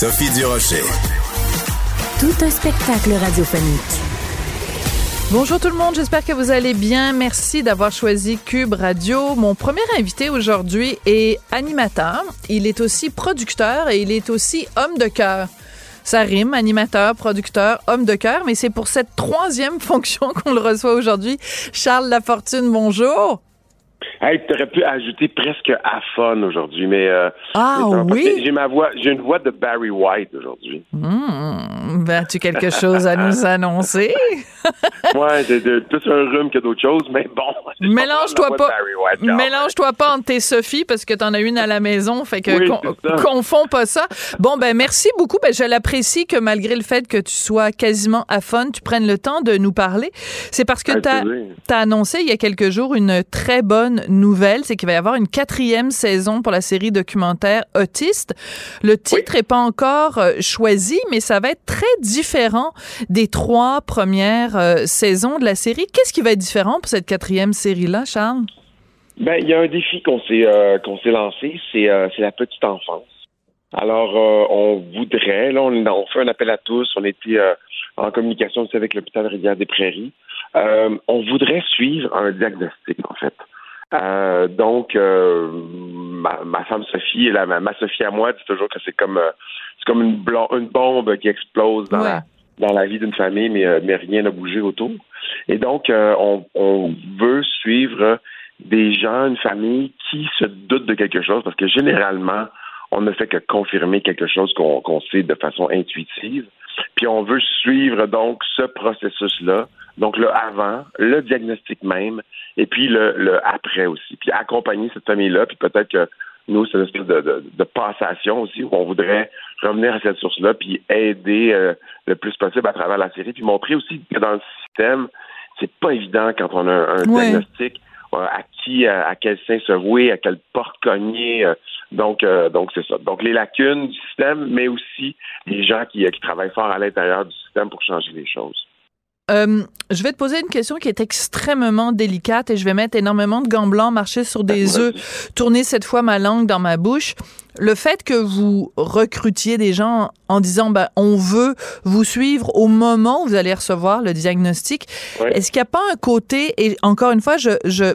Sophie Durocher. Tout un spectacle radiophonique. Bonjour tout le monde, j'espère que vous allez bien. Merci d'avoir choisi Cube Radio. Mon premier invité aujourd'hui est animateur. Il est aussi producteur et il est aussi homme de cœur. Ça rime, animateur, producteur, homme de cœur, mais c'est pour cette troisième fonction qu'on le reçoit aujourd'hui. Charles Lafortune, bonjour. Hey, tu aurais pu ajouter presque à fun aujourd'hui, mais euh, ah oui, j'ai ma voix, j'ai une voix de Barry White aujourd'hui. Mmh, ben, as-tu quelque chose à nous annoncer? Ouais, c'est plus un rhume que d'autres choses, mais bon. Mélange-toi pas, mélange-toi pas entre tes Sophie parce que t'en as une à la maison, fait que confonds pas ça. Bon ben merci beaucoup, ben je l'apprécie que malgré le fait que tu sois quasiment à fun, tu prennes le temps de nous parler. C'est parce que tu as annoncé il y a quelques jours une très bonne nouvelle, c'est qu'il va y avoir une quatrième saison pour la série documentaire Autiste. Le titre n'est pas encore euh, choisi, mais ça va être très différent des trois premières euh, saisons de la série. Qu'est-ce qui va être différent pour cette quatrième série-là, Charles? Ben, il y a un défi qu'on s'est euh, qu'on s'est lancé, c'est la petite enfance. Alors, on voudrait, là, on, fait un appel à tous. On était en communication aussi avec l'hôpital Rivière des Prairies. on voudrait suivre un diagnostic, en fait. Euh, donc, euh, ma, femme Sophie, la, ma, Sophie à moi dit toujours que c'est comme euh, c'est comme une, une bombe qui explose dans la dans la vie d'une famille, mais, mais rien n'a bougé autour. Et donc, on, on veut suivre des gens, une famille qui se doutent de quelque chose, parce que généralement, on ne fait que confirmer quelque chose qu'on qu'on sait de façon intuitive. Puis on veut suivre donc ce processus-là, donc le avant, le diagnostic même, et puis le, après aussi. Puis accompagner cette famille-là, puis peut-être que nous, c'est une espèce de, de, passation aussi, où on voudrait revenir à cette source-là, puis aider euh, le plus possible à travers la série, puis montrer aussi que dans le système, c'est pas évident quand on a un, diagnostic euh, à qui, à, quel sein se vouer, à quelle porte cogner. Euh, donc, donc c'est ça. Donc les lacunes du système, mais aussi les gens qui, qui travaillent fort à l'intérieur du système pour changer les choses. Euh, je vais te poser une question qui est extrêmement délicate et je vais mettre énormément de gants blancs, marcher sur des œufs, tourner cette fois ma langue dans ma bouche. Le fait que vous recrutiez des gens en disant ben, on veut vous suivre au moment où vous allez recevoir le diagnostic, est-ce qu'il n'y a pas un côté, et encore une fois, je, je,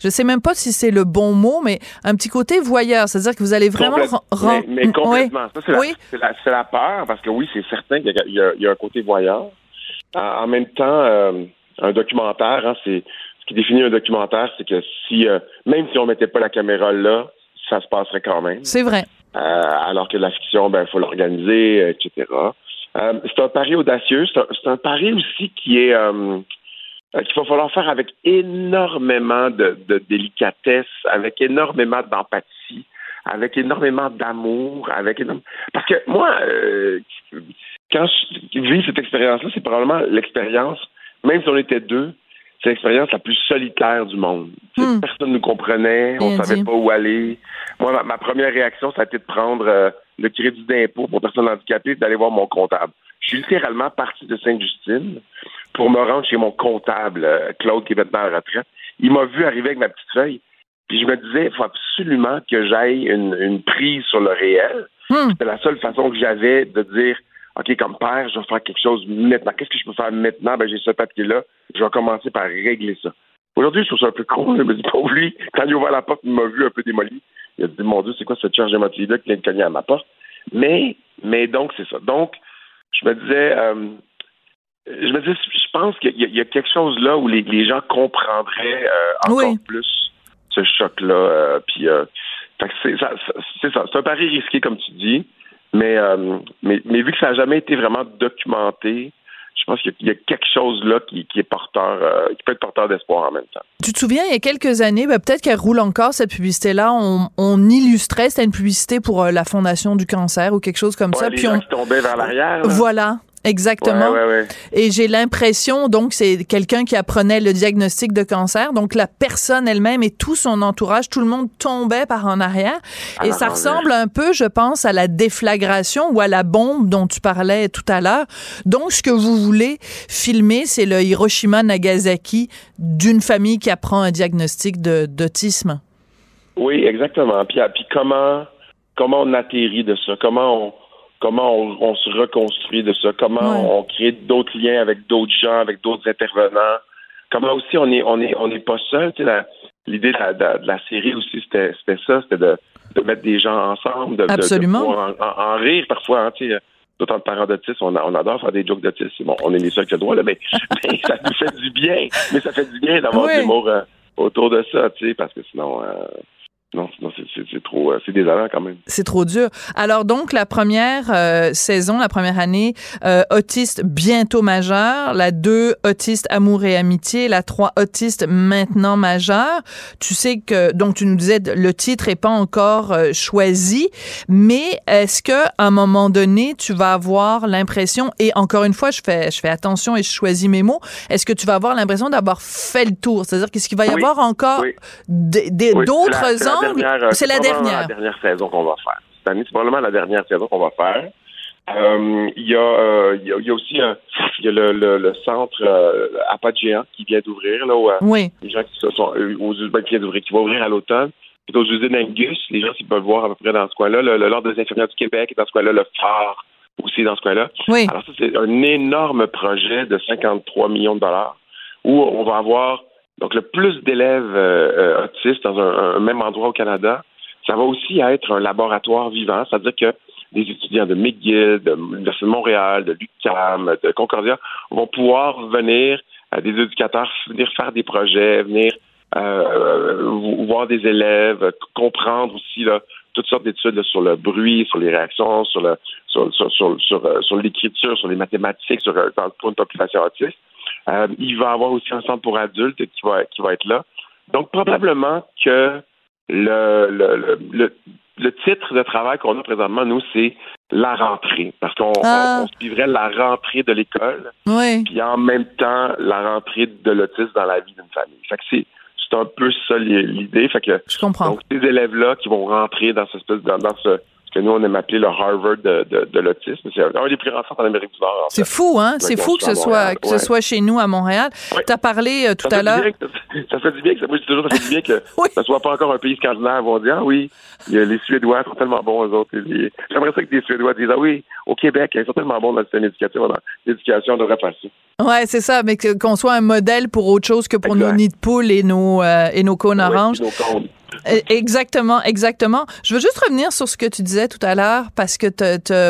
je sais même pas si c'est le bon mot, mais un petit côté voyeur, c'est-à-dire que vous allez vraiment... Mais, mais, complètement. Ça, c'est la, la, peur, parce que oui, c'est certain qu'il y, y, a un côté voyeur. En même temps, euh, un documentaire, hein, c'est ce qui définit un documentaire, c'est que si euh, même si on mettait pas la caméra là, ça se passerait quand même. C'est vrai. Euh, alors que la fiction, ben, faut l'organiser, etc. c'est un pari audacieux. C'est un, pari aussi qui est qu'il va falloir faire avec énormément de, délicatesse, avec énormément d'empathie, avec énormément d'amour, avec parce que moi, quand je vis cette expérience-là, c'est probablement l'expérience, même si on était deux, c'est l'expérience la plus solitaire du monde. Hmm. Personne ne nous comprenait, on ne savait pas où aller. Moi, ma, première réaction, ça a été de prendre euh, le crédit d'impôt pour personnes handicapées et d'aller voir mon comptable. Je suis littéralement parti de Sainte-Justine pour me rendre chez mon comptable, euh, Claude, qui est maintenant à la retraite. Il m'a vu arriver avec ma petite feuille. Puis je me disais, il faut absolument que j'aille une, prise sur le réel. Hmm. C'était la seule façon que j'avais de dire OK, comme père, je vais faire quelque chose maintenant. Qu'est-ce que je peux faire maintenant? Ben, j'ai ce papier-là. Je vais commencer par régler ça. Aujourd'hui, je trouve ça un peu con. Je me dis, pauvre lui, quand il a ouvert la porte, il m'a vu un peu démoli. Il a dit, mon Dieu, c'est quoi cette charge émotive-là qui vient de cogner à ma porte? Mais, mais donc, c'est ça. Donc, je me disais, euh, je me disais, je pense qu'il y, a quelque chose là où les, gens comprendraient euh, encore plus ce choc-là. Euh, puis, c'est ça. C'est un pari risqué, comme tu dis. Mais, euh, mais, mais vu que ça n'a jamais été vraiment documenté, je pense qu'il y a quelque chose là qui, est porteur, euh, qui peut être porteur d'espoir en même temps. Tu te souviens, il y a quelques années, ben, peut-être qu'elle roule encore cette publicité-là. On, illustrait, c'était une publicité pour euh, la Fondation du cancer ou quelque chose comme ça. Les puis on tombait vers l'arrière. Voilà. Exactement. Et j'ai l'impression, donc, c'est quelqu'un qui apprenait le diagnostic de cancer. Donc, la personne elle-même et tout son entourage, tout le monde tombait par en arrière. et ça ressemble un peu, je pense, à la déflagration ou à la bombe dont tu parlais tout à l'heure. Donc, ce que vous voulez filmer, c'est le Hiroshima Nagasaki d'une famille qui apprend un diagnostic d'autisme. Oui, exactement. Puis, puis comment, comment on atterrit de ça? Comment on comment on, se reconstruit de ça, comment on crée d'autres liens avec d'autres gens, avec d'autres intervenants, comment aussi on est on est on n'est pas seul. Tu sais, l'idée de, la, série aussi c'était c'était ça, c'était de, de mettre des gens ensemble, de, Absolument. en, rire parfois. Hein, tu sais, d'autant de parents d'autistes, on, on, adore faire des jokes d'autistes. Bon, on est les seuls qui le droit, là, mais, ça nous fait du bien. Mais ça fait du bien d'avoir des mots euh, autour de ça, tu sais, parce que sinon, euh, non, c'est trop, euh, c'est désolant quand même. C'est trop dur. Alors donc la première euh, saison, la première année, euh, autiste bientôt majeur, la 2 autiste amour et amitié, la 3 autiste maintenant majeur. Tu sais que donc tu nous disais le titre est pas encore choisi, mais est-ce que à un moment donné tu vas avoir l'impression et encore une fois je fais je fais attention et je choisis mes mots, est-ce que tu vas avoir l'impression d'avoir fait le tour, c'est-à-dire qu'est-ce qu'il va y avoir encore d'autres euh, c'est la dernière. La dernière saison qu'on va faire. Cette année, c'est probablement la dernière saison qu'on va faire. Euh, il y, euh, y, a, aussi y a le, le, centre euh, Géant qui vient d'ouvrir là où oui. les gens qui sont aux ben, qui vient d'ouvrir, qui va ouvrir à l'automne. C'est aux usines Angus, les gens qui peuvent voir à peu près dans ce coin-là. L'ordre des infirmières du Québec est dans ce coin-là, le phare aussi dans ce coin-là. Oui. Alors ça, c'est un énorme projet de 53 millions de dollars où on va avoir donc, le plus d'élèves euh, autistes dans un, même endroit au Canada, ça va aussi être un laboratoire vivant, c'est-à-dire que des étudiants de McGill, de l'Université de Montréal, de l'UQAM, de Concordia vont pouvoir venir, euh, des éducateurs, venir faire des projets, venir voir des élèves, comprendre aussi là, toutes sortes d'études sur le bruit, sur les réactions, sur le sur, sur, sur, sur, l'écriture, sur les mathématiques, sur, pour une population autiste. Euh, il va y avoir aussi un centre pour adultes qui va, qui va être là. Donc, probablement que le, le, le, le titre de travail qu'on a présentement, nous, c'est la rentrée. Parce qu'on ah. suivrait la rentrée de l'école. Oui. Puis en même temps, la rentrée de l'autisme dans la vie d'une famille. Fait que c'est, c'est un peu ça l'idée. Fait que, Je comprends. Donc, ces élèves-là qui vont rentrer dans, ce, dans, dans ce que nous, on aime appeler le Harvard de, de, de l'autisme. C'est un des plus grands centres en Amérique du Nord. C'est fou, hein? C'est fou que ce, soit, que ce soit chez nous à Montréal. Tu as parlé euh, tout à l'heure. Ça fait du bien que, moi, je dis toujours, ça fait du bien que ça soit pas encore un pays scandinave. On dit, ah oui, les Suédois sont tellement bons, eux autres. J'aimerais ça que les Suédois disent, ah oui, au Québec, ils sont tellement bons dans le système éducatif. L'éducation devrait passer. Ouais, c'est ça, mais qu'on soit un modèle pour autre chose que pour nos nids de poules et nos, euh, et nos cônes oranges. Euh, exactement, exactement. Je veux juste revenir sur ce que tu disais tout à l'heure parce que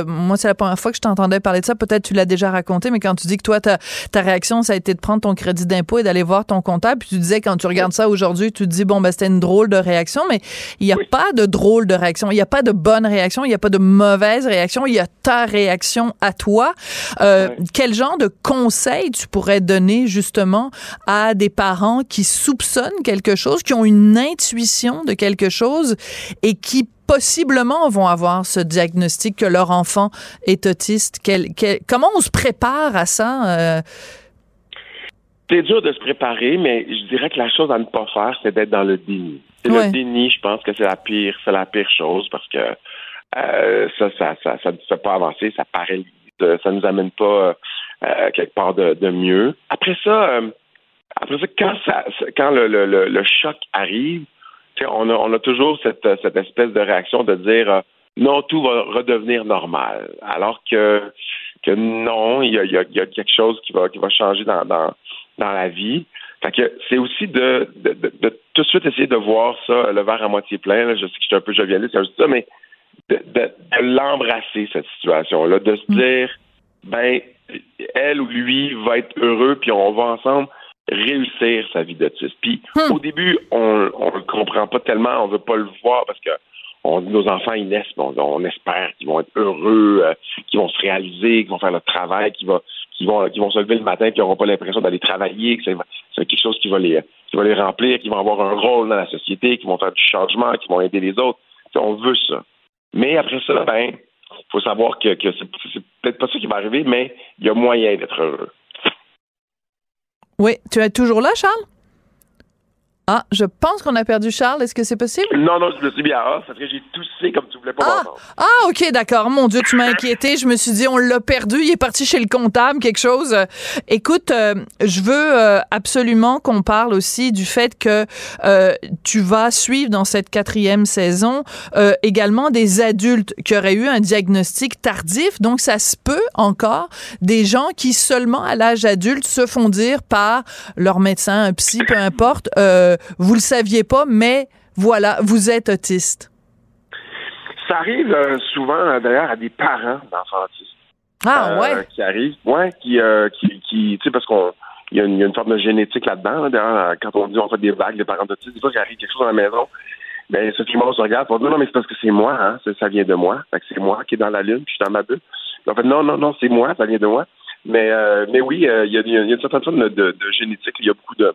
moi, c'est la première fois que je t'entendais parler de ça. Peut-être tu l'as déjà raconté, mais quand tu dis que toi, ta, ta réaction, ça a été de prendre ton crédit d'impôt et d'aller voir ton comptable, puis tu disais quand tu regardes ça aujourd'hui, tu te dis, bon, ben, c'était une drôle de réaction, mais il n'y a pas de drôle de réaction. Il n'y a pas de bonne réaction. Il n'y a pas de mauvaise réaction. Il y a ta réaction à toi. Euh, quel genre de conseils tu pourrais donner justement à des parents qui soupçonnent quelque chose, qui ont une intuition de quelque chose et qui possiblement vont avoir ce diagnostic que leur enfant est autiste. comment on se prépare à ça? Euh? C'est dur de se préparer, mais je dirais que la chose à ne pas faire, c'est d'être dans le déni. Le déni, je pense que c'est la pire, c'est la pire chose parce que euh, ça, ça, ça, ça ne fait pas avancer, ça paralyse, ça nous amène pas euh, quelque part de, mieux. Après ça, après ça, quand ça, quand le, le, le choc arrive, on a, on a toujours cette, cette espèce de réaction de dire euh, non, tout va redevenir normal. Alors que, que non, il y a, y, a, y a, quelque chose qui va, qui va changer dans, dans, dans la vie. Fait que c'est aussi de, de, de, tout de suite essayer de voir ça, le verre à moitié plein. Je sais que je suis un peu jovialiste, je ça, mais de, de, l'embrasser, cette situation-là, de se mm. dire, ben, elle ou lui va être heureux, puis on va ensemble réussir sa vie d'autiste. Puis hmm. au début, on ne le comprend pas tellement, on veut pas le voir parce que on, nos enfants, ils naissent, on, on espère qu'ils vont être heureux, euh, qu'ils vont se réaliser, qu'ils vont faire le travail qui va, qui vont, vont se lever le matin et qui n'auront pas l'impression d'aller travailler, que c'est quelque chose qui va, les, qui va les remplir, qui vont avoir un rôle dans la société, qui vont faire du changement, qui vont aider les autres. on veut ça. Mais après ça, ben, faut savoir que, que c'est peut-être pas ça qui va arriver, mais il y a moyen d'être heureux. Oui, tu es toujours là, Charles? Ah, je pense qu'on a perdu Charles. Est-ce que c'est possible? Non, non, je me suis bien. Ah, ça fait que j'ai toussé comme tu voulais pas ah, ah, OK, d'accord. Mon Dieu, tu m'as inquiété. Je me suis dit, on l'a perdu. Il est parti chez le comptable, quelque chose. Écoute, euh, je veux euh, absolument qu'on parle aussi du fait que euh, tu vas suivre dans cette quatrième saison également des adultes qui auraient eu un diagnostic tardif. Donc, ça se peut encore des gens qui seulement à l'âge adulte se font dire par leur médecin, un psy, peu importe, vous le saviez pas, mais voilà, vous êtes autiste. Ça arrive euh, souvent, euh, d'ailleurs, à des parents d'enfants autistes. Ah, euh, ouais. Qui arrivent, ouais, qui, qui, tu sais, parce qu'on il y, a une, forme de génétique là-dedans. Quand on dit on fait des vagues, les parents autistes, des fois, il arrive quelque chose dans la maison, ben, Sophie Maud se regarde pour dire non, mais c'est parce que c'est moi, hein, ça, vient de moi. Fait que c'est moi qui est dans la lune, puis je suis dans ma bulle. En fait, non, non, non, c'est moi, ça vient de moi. Mais, mais oui, il y, a, une certaine forme de, génétique. Il y a beaucoup de,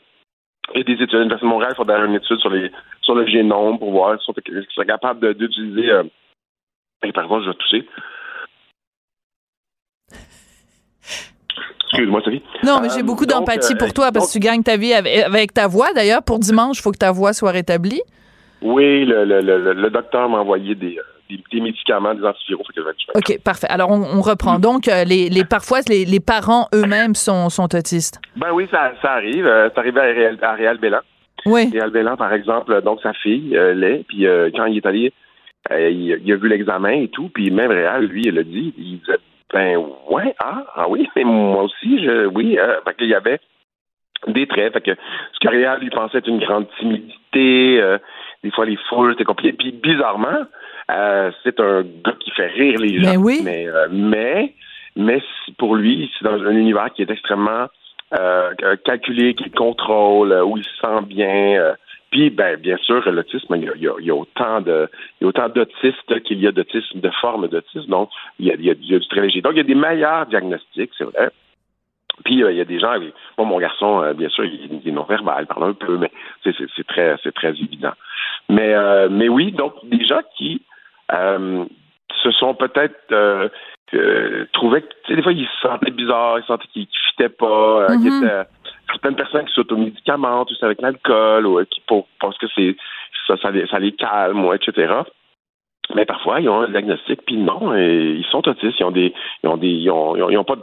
et des études. L'Université de Montréal il faut faire une étude sur, les, sur le génome pour voir si ils sont capables d'utiliser. Euh... pardon, je vais tousser. Excuse-moi, Sophie. Non, mais j'ai euh, beaucoup d'empathie pour euh, toi parce que tu gagnes ta vie avec, ta voix. D'ailleurs, pour dimanche, il faut que ta voix soit rétablie. Oui, le, le, le, le docteur m'a envoyé des, euh, des, médicaments, des antiviraux. OK, parfait. Alors, on, reprend. Donc, euh, les, les, parfois, les, les parents eux-mêmes sont, sont autistes. Ben oui, ça, ça arrive. Euh, ça arrive à Réal, à Réal Bélan. Oui. Réal Bélan, par exemple, donc sa fille, euh, l'est, puis quand il est allé, il, a vu l'examen et tout, puis même Réal, lui, il a dit, il disait, ben ouais, ah, ah oui, mais moi aussi, je, oui, fait qu'il y avait des traits. Fait que ce que Réal lui pensait être une grande timidité, des fois les foules, c'était compliqué. Puis bizarrement, euh, c'est un gars qui fait rire les gens. Mais, euh, mais, mais, pour lui, c'est dans un univers qui est extrêmement euh, calculé, qui contrôle, où il se sent bien. puis, ben, bien sûr, l'autisme, il y, a, il, y a, autant de, il y a autant d'autistes qu'il y a d'autisme, de formes d'autisme. Donc, il y, a, il y, a, du très léger. Donc, il y a des meilleurs diagnostics, c'est vrai. Puis il y a des gens, bon, mon garçon, bien sûr, il, est non-verbal, parle un peu, mais c'est très, c'est très évident. Mais, mais oui, donc des gens qui euh, se sont peut-être euh, euh, trouvé que, des fois, ils se sentaient bizarres, ils sentaient qu'ils ne fitaient pas, euh, mm-hmm. certaines personnes qui s'automédicamentent, ou avec l'alcool, ou qui parce que c'est ça, ça les, ça les calme, ou etc. Mais parfois, ils ont un diagnostic, puis non, et ils sont autistes, ils ont des, ils ont des, ils ont, ils ont, pas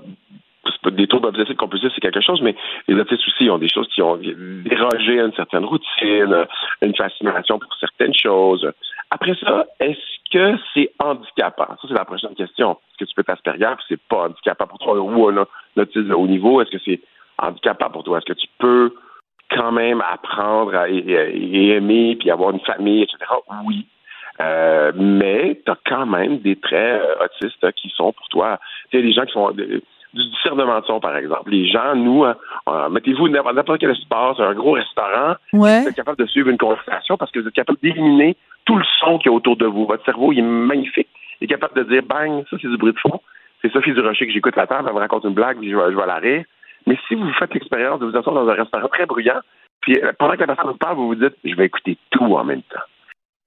des troubles obsessifs compulsifs, c'est quelque chose, mais les autistes aussi ont des choses qui ont dérogé à une certaine routine, une fascination pour certaines choses. Après ça, est-ce que c'est handicapant? Ça, c'est la prochaine question. Est-ce que tu peux t'asperger c'est pas handicapant pour toi ou un autisme de haut niveau? Est-ce que c'est handicapant pour toi? Est-ce que tu peux quand même apprendre à, et, aimer puis avoir une famille, etc.? Oui. Euh, mais tu as quand même des traits euh, autistes qui sont pour toi. Tu sais, des gens qui sont du discernement de son, par exemple. Les gens, nous, euh, mettez-vous n'importe quel espace, un gros restaurant, vous êtes capable de suivre une conversation parce que vous êtes capable d'éliminer tout le son qu'il y a autour de vous. Votre cerveau, il est magnifique. Il est capable de dire, bang, ça, c'est du bruit de fond. C'est Sophie Durocher que j'écoute la table, elle me raconte une blague, puis je vais, je vais la rire. Mais si vous faites l'expérience de vous asseoir dans un restaurant très bruyant, puis euh, pendant que la personne vous parle, vous vous dites, je vais écouter tout en même temps.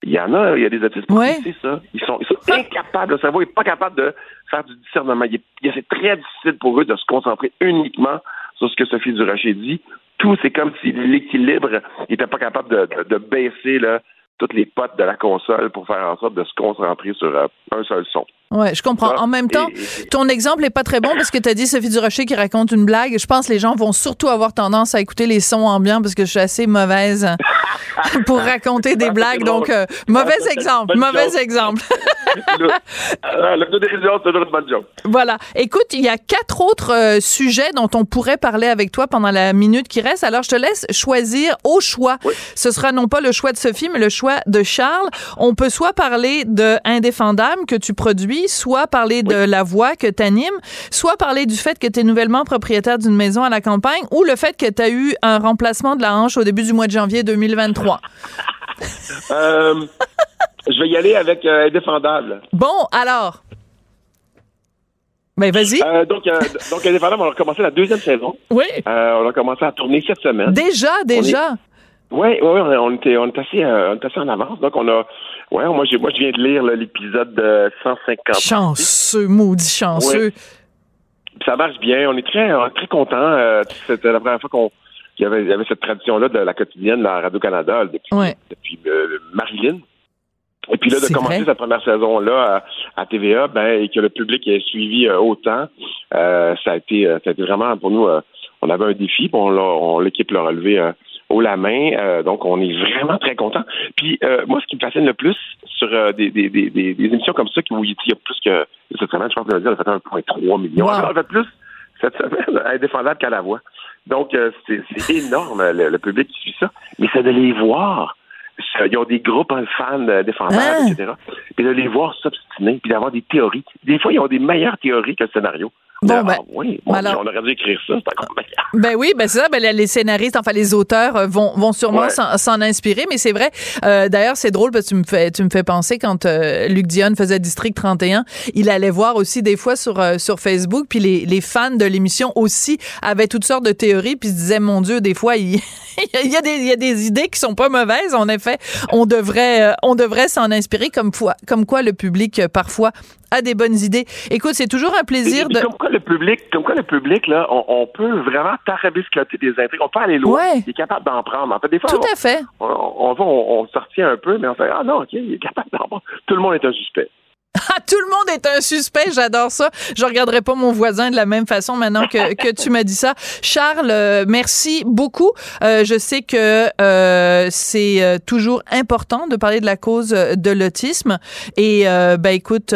Il y en a, il y a des artistes ouais. c'est ça. Ils sont, ils sont incapables, le cerveau n'est pas capable de faire du discernement. c'est très difficile pour eux de se concentrer uniquement sur ce que Sophie Durocher dit. Tout, c'est comme si l'équilibre n'était pas capable de, de, de baisser là, toutes les potes de la console pour faire en sorte de se concentrer sur euh, un seul son. Ouais, je comprends. en même temps, ton exemple est pas très bon parce que tu as dit Sophie Durocher qui raconte une blague. Je pense que les gens vont surtout avoir tendance à écouter les sons ambiants parce que je suis assez mauvaise pour raconter des blagues. Donc, euh, mauvais exemple, mauvais exemple. Voilà. Écoute, il y a quatre autres euh, sujets dont on pourrait parler avec toi pendant la minute qui reste. Alors, je te laisse choisir au choix. Ce sera non pas le choix de Sophie, mais le choix de Charles. On peut soit parler de Indéfendable que tu produis soit parler de la voix que tu animes, soit parler du fait que tu es nouvellement propriétaire d'une maison à la campagne ou le fait que tu as eu un remplacement de la hanche au début du mois de janvier 2023. Euh, je vais y aller avec euh, Indéfendable. Bon, alors. Ben, vas-y. Euh, donc, euh, donc, Indépendable, on a commencé la deuxième saison. Oui. Euh, on a commencé à tourner cette semaine. Déjà, déjà. Oui, oui, on, était, on, est assez, on est assez en avance. Donc, on a. Ouais, moi, moi, je viens de lire l'épisode de 150. Chanceux, maudit chanceux. Ça marche bien. On est très, très contents. C'était la première fois qu'on. Il y, avait, il y avait cette tradition-là de la quotidienne, la Radio-Canada, depuis, depuis Marilyn. Et puis là, de commencer sa première saison-là à, TVA, ben, et que le public ait suivi euh, autant, euh, ça, a été, euh, ça a été vraiment pour nous, on avait un défi, on, l'équipe l'a relevé haut la main, donc on est vraiment très content. Puis moi, ce qui me fascine le plus sur des, des, des, des, émissions comme ça, où il y a plus que cette semaine, je pense a dit, on a fait 1,3 million. On a fait plus cette semaine indéfendable qu'à la voix. Donc, c'est énorme, le, public qui suit ça. Mais c'est de les voir ils ont des groupes de fans défendables, ah. etc. Et de les voir s'obstiner, puis d'avoir des théories. Des fois, ils ont des meilleures théories que le scénario. Bon, ben, oui, on aurait dû écrire ça, c'est. Ben oui, ben c'est ça. Ben, les scénaristes, enfin les auteurs euh, vont, vont sûrement s'en inspirer, mais c'est vrai. Euh, D'ailleurs, c'est drôle parce que tu me fais, tu me fais penser quand euh, Luc Dion faisait District 31, il allait voir aussi des fois sur euh, sur Facebook, puis les, les fans de l'émission aussi avaient toutes sortes de théories, puis se disaient mon Dieu, des fois il, il y a des il y a des idées qui sont pas mauvaises. En effet, on devrait on devrait s'en inspirer comme quoi comme quoi le public parfois a des bonnes idées. Écoute, c'est toujours un plaisir de. Comme quoi le public, comme quoi le public là, on, peut vraiment tarabiscoter des intrigues. On peut aller loin. Il est capable d'en prendre. En fait, des fois, tout à fait. On, va, on, sortit un peu, mais on fait ah non, ok, il est capable d'en prendre. Tout le monde est un suspect. Tout le monde est un suspect, j'adore ça. Je regarderai pas mon voisin de la même façon maintenant que, que tu m'as dit ça. Charles, euh, merci beaucoup. Euh, je sais que euh, c'est euh, toujours important de parler de la cause de l'autisme. Et ben écoute,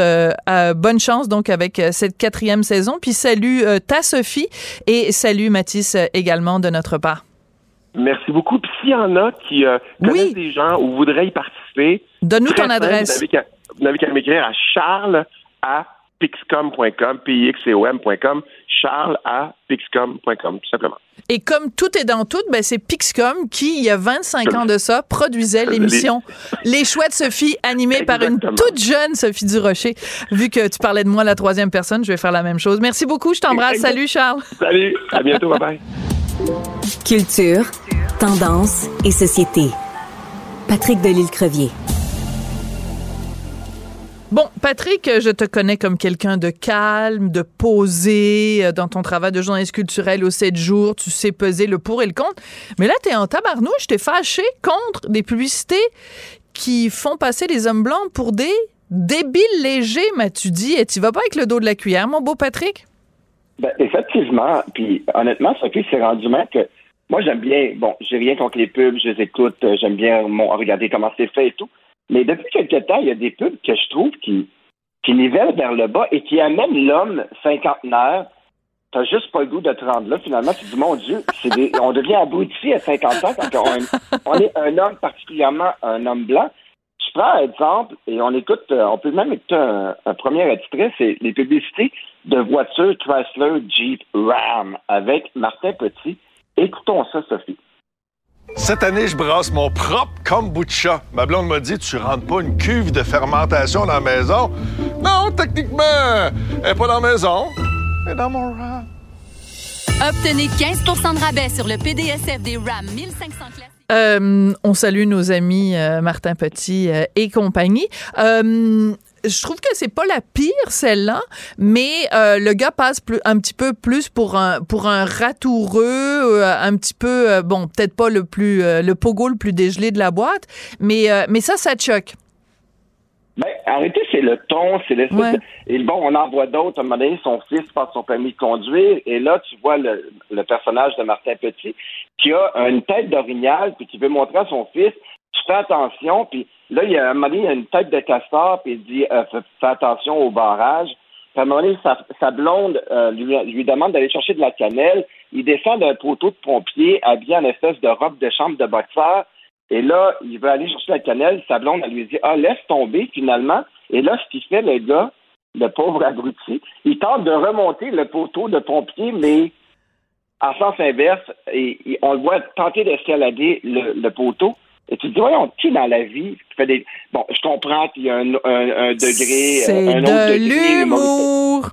bonne chance donc avec cette quatrième saison. Puis salut ta Sophie et salut Mathis également de notre part. Merci beaucoup. Puis s'il y en a qui connaissent des gens ou voudraient y participer, donne-nous ton adresse vous n'avez qu'à m'écrire à charles à pixcom.com, p i x c o m.com, charles à pixcom.com, tout simplement. Et comme tout est dans tout, ben c'est Pixcom qui, il y a 25 ans de ça, produisait l'émission Les... De Sophie, animée par une toute jeune Sophie Durocher. Vu que tu parlais de moi la troisième personne, je vais faire la même chose. Merci beaucoup, je t'embrasse. Salut, Charles. Salut, à bientôt, bye bye. Culture, tendance et société. Patrick Delisle-Crevier. Bon, Patrick, je te connais comme quelqu'un de calme, de posé euh, dans ton travail de journaliste culturel aux 7 jours. Tu sais peser le pour et le contre. Mais là, t'es en tabarnouche, t'es fâché contre des publicités qui font passer les hommes blancs pour des débiles légers, m'as-tu dit. Et tu vas pas avec le dos de la cuillère, mon beau Patrick? Ben, effectivement. Puis honnêtement, Sophie, c'est rendu mal que moi, j'aime bien, bon, j'ai rien contre les pubs, je les écoute, euh, j'aime bien regarder comment c'est fait et tout. Mais depuis quelque temps, il y a des pubs que je trouve qui, qui nivellent vers le bas et qui amènent l'homme cinquantenaire. T'as juste pas le goût de te rendre là. Finalement, tu dis, mon Dieu, on devient abruti à 50 ans quand on, est un homme, particulièrement un homme blanc. Je prends un exemple et on écoute, euh, on peut même écouter un, un premier extrait, c'est les publicités de voitures Chrysler Jeep Ram avec Martin Petit. Écoutons ça, Sophie. Cette année, je brasse mon propre kombucha. Ma blonde m'a dit Tu rentres pas une cuve de fermentation dans la maison? Non, techniquement, elle n'est pas dans la maison. Elle est dans mon RAM. Obtenez 15% de rabais sur le PDSF des RAM 1500 classiques. Euh, on salue nos amis euh, Martin Petit euh, et compagnie. Je trouve que c'est pas la pire celle-là, mais euh, le gars passe plus, un petit peu plus pour un pour un ratoureux, euh, un petit peu euh, bon, peut-être pas le plus le pogo le plus dégelé de la boîte, mais mais ça ça choque. Ben, arrêtez, c'est le ton, c'est l'espèce Et bon, on en voit d'autres. À un moment donné, son fils passe son permis de conduire, et là, tu vois le, le personnage de Martin Petit qui a une tête d'orignal, puis qui veut montrer à son fils tu fais attention, puis là, il y a, un moment il y a une tête de castor, puis il dit euh, fais, attention au barrage. Puis à un moment donné, sa, blonde euh, lui, lui, demande d'aller chercher de la cannelle. Il descend d'un poteau de pompier habillé en espèce de robe de chambre de boxeur. Et là, il veut aller chercher la cannelle. Sa blonde, elle lui dit Ah, laisse tomber finalement. Et là, ce qu'il fait, le gars, le pauvre abruti, il tente de remonter le poteau de pompier, mais en sens inverse, et, on le voit tenter d'escalader le poteau. Et tu te dis, voyons, qui dans la vie fait des. Bon, je comprends qu'il y a un, un, degré, un autre de l'humour.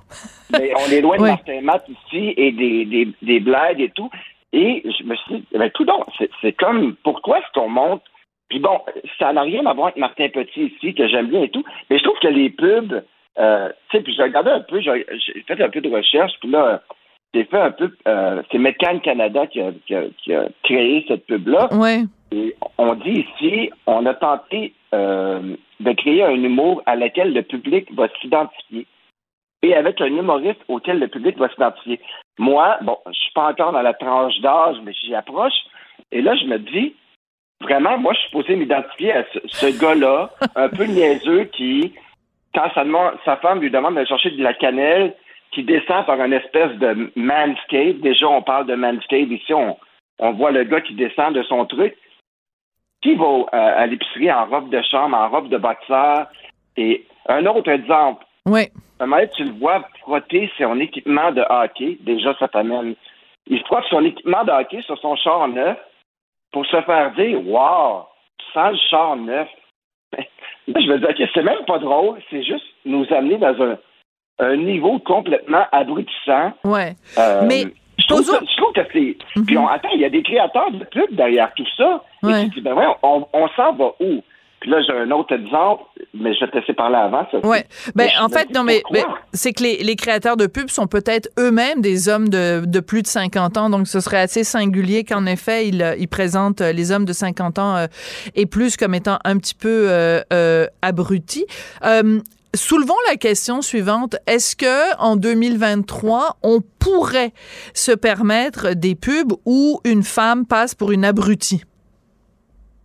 mais on est loin de Martin Matt ici et des, des, des, blagues et tout. Et je me suis dit, ben, tout donc, c'est comme, pourquoi est-ce qu'on monte? Puis bon, ça n'a rien à voir avec Martin Petit ici, que j'aime bien et tout, mais je trouve que les pubs, euh, tu sais, puis j'ai regardé un peu, j'ai fait un peu de recherche, puis là, j'ai fait un peu, euh, c'est Canada qui a, qui, a, qui a, créé cette pub-là. Ouais. Et on dit ici, on a tenté euh, de créer un humour à laquelle le public va s'identifier et avec un humoriste auquel le public va s'identifier. Moi, bon, je suis pas encore dans la tranche d'âge, mais j'y approche. Et là, je me dis, vraiment, moi, je suis posé m'identifier à ce, gars-là, un peu niaiseux, qui, quand sa, sa femme lui demande de chercher de la cannelle, qui descend par une espèce de manscape. Déjà, on parle de manscape. Ici, on, on voit le gars qui descend de son truc qui va euh, à l'épicerie en robe de chambre, en robe de boxeur? Et un autre exemple. Oui. tu le vois frotter son équipement de hockey. Déjà, ça t'amène. Il frotte son équipement de hockey sur son char neuf pour se faire dire Wow, tu sens le char neuf. Là, je me dis, OK, c'est même pas drôle, c'est juste nous amener dans un, un niveau complètement abrutissant. Ouais. Euh, Mais je trouve, que c'est. Mhm. Puis on, attends, il y a des créateurs de pubs derrière tout ça. Et tu dis, ben ouais, on, on s'en va où? Puis là, j'ai un autre exemple, mais je vais te laisser parler avant. Ça. Ouais. Ben, en fait, non, mais, c'est que les, les, créateurs de pubs sont peut-être eux-mêmes des hommes de, de, plus de 50 ans. Donc, ce serait assez singulier qu'en effet, ils, ils, présentent les hommes de 50 ans euh, et plus comme étant un petit peu euh, euh, abrutis. Soulevons la question suivante. Est-ce que en 2023, on pourrait se permettre des pubs où une femme passe pour une abrutie?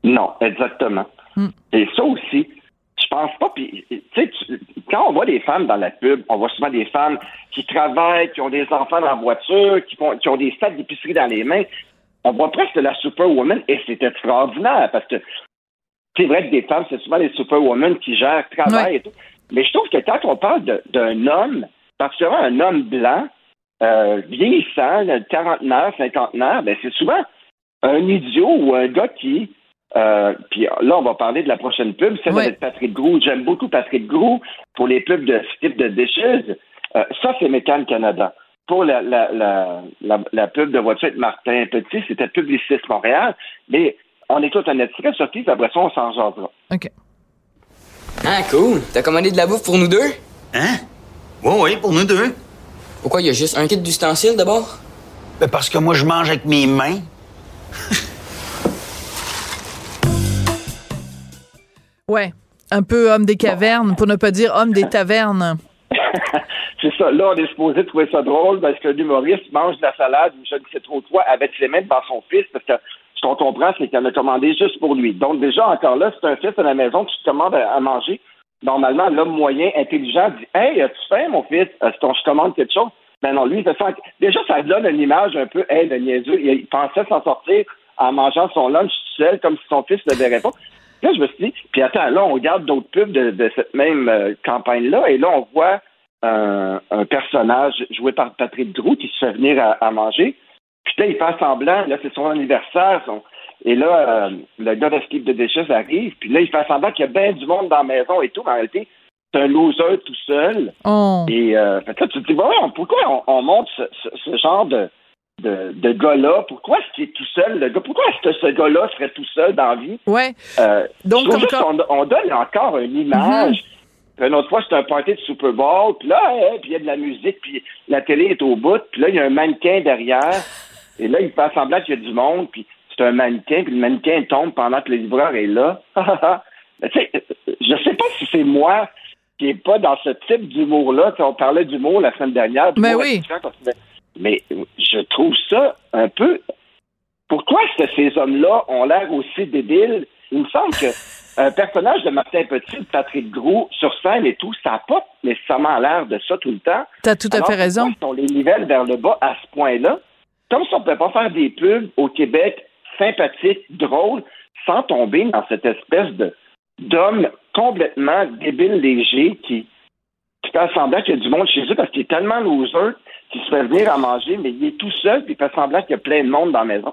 Non, exactement. Hmm. Et ça aussi, je pense pas. Puis, quand on voit des femmes dans la pub, on voit souvent des femmes qui travaillent, qui ont des enfants dans la voiture, qui, font, qui ont des sacs d'épicerie dans les mains. On voit presque la superwoman et c'est extraordinaire parce que c'est vrai que des femmes, c'est souvent les superwomen qui gèrent, travaillent et tout. Mais je trouve que quand on parle d'un homme, particulièrement un homme blanc, euh, vieillissant, quarantenaire, cinquantenaire, ben c'est souvent un idiot ou un gars qui euh, puis là, on va parler de la prochaine pub, celle avec Patrick Grou. J'aime beaucoup Patrick Grou pour les pubs de ce type de déchets. Euh, ça, c'est Mécan Canada. Pour la, la, la, la, pub de voiture de Martin Petit, c'était Publiciste Montréal. Mais on écoute un extrait, puis après ça, on s'en jasera. OK. Ah, cool. T'as commandé de la bouffe pour nous deux? Hein? Oui, oui, pour nous deux. Pourquoi il y a juste un kit d'ustensiles d'abord? Ben parce que moi, je mange avec mes mains. ouais. Un peu homme des cavernes, pour ne pas dire homme des tavernes. c'est ça. Là, on est supposé trouver ça drôle parce que l'humoriste mange de la salade, je ne sais trop quoi, avec ses mains devant son fils, parce que ce qu'on comprend, c'est qu'elle a commandé juste pour lui. Donc, déjà, encore là, c'est un fils à la maison qui te commande à, manger. Normalement, l'homme moyen, intelligent, dit Hey, as-tu faim, mon fils? Est-ce que je commande quelque chose? Ben non, lui, il fait. Déjà, ça donne une image un peu, hey, de niaiseux. Il pensait s'en sortir en mangeant son lunch seul, comme si son fils ne verrait pas. Là, je me suis dit, puis attends, là, on regarde d'autres pubs de, cette même euh, campagne-là, et là, on voit un personnage joué par Patrick Drou qui se fait venir à manger. Puis là, il fait semblant, là, c'est son anniversaire. Et là, euh, le gars de skip de déchets arrive, puis là, il fait semblant qu'il y a bien du monde dans la maison et tout, mais en réalité, c'est un loser tout seul. Oh. Et euh, fait là, tu te dis, pourquoi on, on montre ce, genre de, de, de gars-là? Pourquoi est-ce qu'il est tout seul, le gars? Pourquoi est-ce que ce gars-là serait tout seul dans la vie? Ouais. Euh, Donc, comme on, donne encore une image. Mm-hmm. Une autre fois, c'est un party de Super Bowl, puis là, hein, puis il y a de la musique, puis la télé est au bout, puis là, il y a un mannequin derrière. Et là, il fait semblant qu'il y a du monde, puis c'est un mannequin, puis le mannequin tombe pendant que le livreur est là. tu sais, je sais pas si c'est moi qui est pas dans ce type d'humour-là. On parlait d'humour la semaine dernière. Mais oui. Mais je trouve ça un peu. Pourquoi est-ce que ces hommes-là ont l'air aussi débiles? Il me semble que un personnage de Martin Petit, de Patrick Gros, sur scène et tout, ça n'a pas nécessairement l'air de ça tout le temps. Tu as tout à fait raison. On les nivelle vers le bas à ce point-là? Comme si on ne pouvait pas faire des pubs au Québec sympathiques, drôles, sans tomber dans cette espèce de d'homme complètement débile léger qui, qui fait semblant qu'il y a du monde chez eux parce qu'il est tellement loser qu'il se fait venir à manger, mais il est tout seul puis il fait semblant qu'il y a plein de monde dans la maison.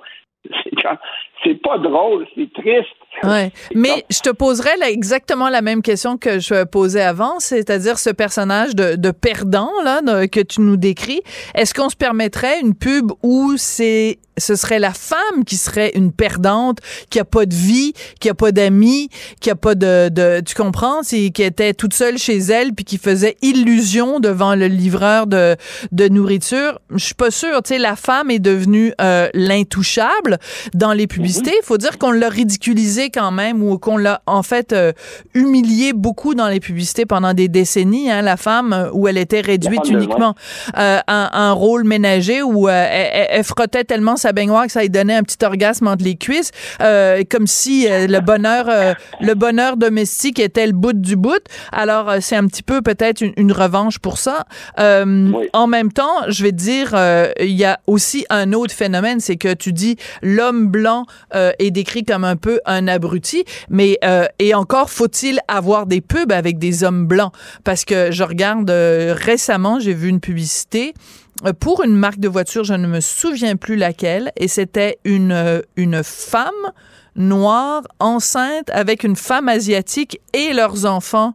C'est pas drôle, c'est triste. Ouais. Mais je te poserais exactement la même question que je posais avant, c'est-à-dire ce personnage de, de perdant là que tu nous décris. Est-ce qu'on se permettrait une pub où c'est ce serait la femme qui serait une perdante, qui a pas de vie, qui a pas d'amis, qui a pas de, de tu comprends, c'est qui était toute seule chez elle puis qui faisait illusion devant le livreur de, de nourriture. Je suis pas sûre, tu sais la femme est devenue euh, l'intouchable dans les publicités. Il faut dire qu'on l'a ridiculisé quand même ou qu'on l'a en fait euh, humilié beaucoup dans les publicités pendant des décennies. Hein, la femme euh, où elle était réduite uniquement euh, à un rôle ménager où elle, frottait tellement sa baignoire que ça lui donnait un petit orgasme entre les cuisses, comme si le bonheur le bonheur domestique était le bout du bout. Alors c'est un petit peu peut-être une, revanche pour ça. En même temps, je vais te dire, il y a aussi un autre phénomène, c'est que tu dis l'homme blanc est décrit comme un peu un abruti, mais euh, et encore faut-il avoir des pubs avec des hommes blancs? Parce que je regarde euh, récemment, j'ai vu une publicité euh, pour une marque de voiture, je ne me souviens plus laquelle, et c'était une une femme noire enceinte avec une femme asiatique et leurs enfants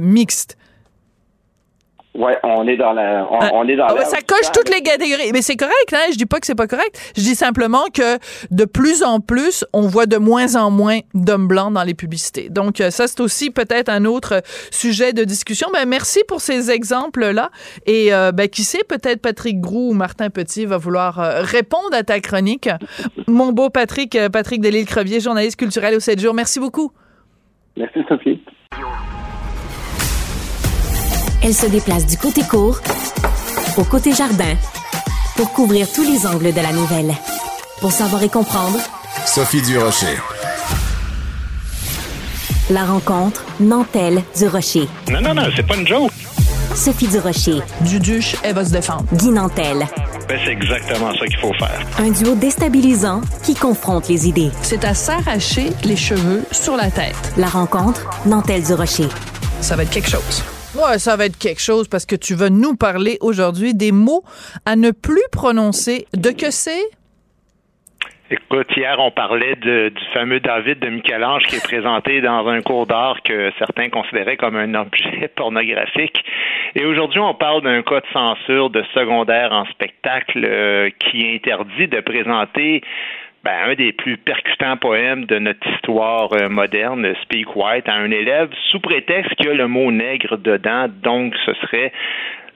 mixtes. Ouais, on est dans la, on, est dans ah, ça coche toutes les catégories, mais c'est correct. Hein? Je dis pas que c'est pas correct. Je dis simplement que de plus en plus, on voit de moins en moins d'hommes blancs dans les publicités. Donc euh, ça, c'est aussi peut-être un autre sujet de discussion. Ben merci pour ces exemples là. Et euh, ben qui sait, peut-être Patrick Grou ou Martin Petit va vouloir euh, répondre à ta chronique. Mon beau Patrick, Patrick Delisle-Crevier, journaliste culturel au 7 jours. Merci beaucoup. Merci Sophie. Elle se déplace du côté court au côté jardin pour couvrir tous les angles de la nouvelle. Pour savoir et comprendre, Sophie Durocher. La rencontre Nantel du Rocher. Non, non, non, c'est pas une joke. Sophie Durocher. Duduche, elle va se défendre. Guy Nantel. Ben, c'est exactement ça qu'il faut faire. Un duo déstabilisant qui confronte les idées. C'est à s'arracher les cheveux sur la tête. La rencontre Nantel du Rocher. Ça va être quelque chose. Ouais, ça va être quelque chose parce que tu vas nous parler aujourd'hui des mots à ne plus prononcer. De que c'est? Écoute, hier, on parlait du fameux David de Michel-Ange qui est présenté dans un cours d'art que certains considéraient comme un objet pornographique. Et aujourd'hui, on parle d'un cas de censure de secondaire en spectacle euh, qui interdit de présenter ben, un des plus percutants poèmes de notre histoire euh, moderne, Speak White, à un élève sous prétexte qu'il y a le mot nègre dedans, donc ce serait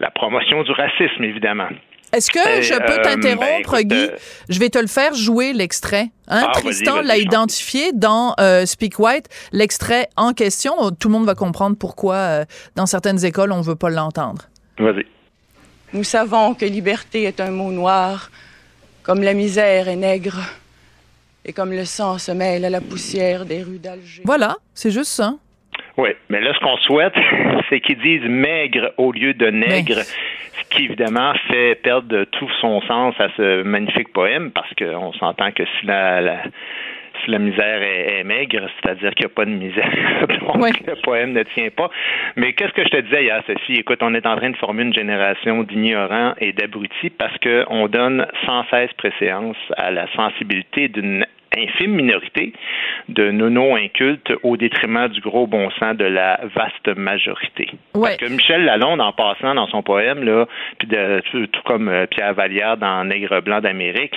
la promotion du racisme, évidemment. Est-ce que je peux euh, t'interrompre, ben, Guy? Euh, je vais te le faire jouer, l'extrait. Hein? Ah, Tristan l'a identifié dans Speak White, l'extrait en question. Tout le monde va comprendre pourquoi, dans certaines écoles, on ne veut pas l'entendre. Vas-y. Nous savons que liberté est un mot noir, comme la misère est nègre et comme le sang se mêle à la poussière des rues d'Alger. Voilà, c'est juste ça. Oui, mais là, ce qu'on souhaite, c'est qu'ils disent maigre au lieu de nègre, ce qui évidemment fait perdre tout son sens à ce magnifique poème, parce qu'on s'entend que si la, si la misère est, maigre, c'est-à-dire qu'il n'y a pas de misère. Donc, le poème ne tient pas. Mais qu'est-ce que je te disais hier, Sophie? Écoute, on est en train de former une génération d'ignorants et d'abrutis parce qu'on donne sans cesse préséance à la sensibilité d'une infime minorité de nono incultes au détriment du gros bon sens de la vaste majorité. Parce que Michel Lalonde, en passant dans son poème, là, puis de, tout, comme euh, Pierre Vallière dans Nègre blanc d'Amérique,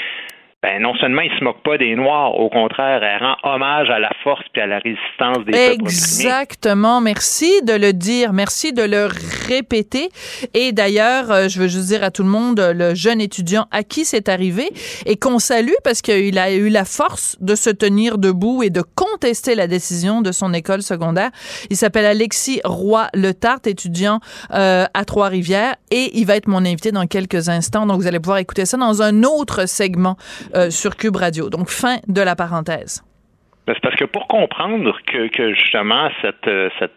ben non seulement il se moque pas des Noirs, au contraire, elle rend hommage à la force puis à la résistance des Exactement. Merci de le dire. Merci de le répéter. Et d'ailleurs, euh, je veux juste dire à tout le monde, le jeune étudiant à qui c'est arrivé et qu'on salue parce qu'il a eu la force de se tenir debout et de contester la décision de son école secondaire. Il s'appelle Alexis Roy-Le Tarte, étudiant euh, à Trois-Rivières et il va être mon invité dans quelques instants. Donc, vous allez pouvoir écouter ça dans un autre segment euh, sur Cube Radio. Donc, fin de la parenthèse. Ben, c'est parce que pour comprendre que, que justement cette, euh, cette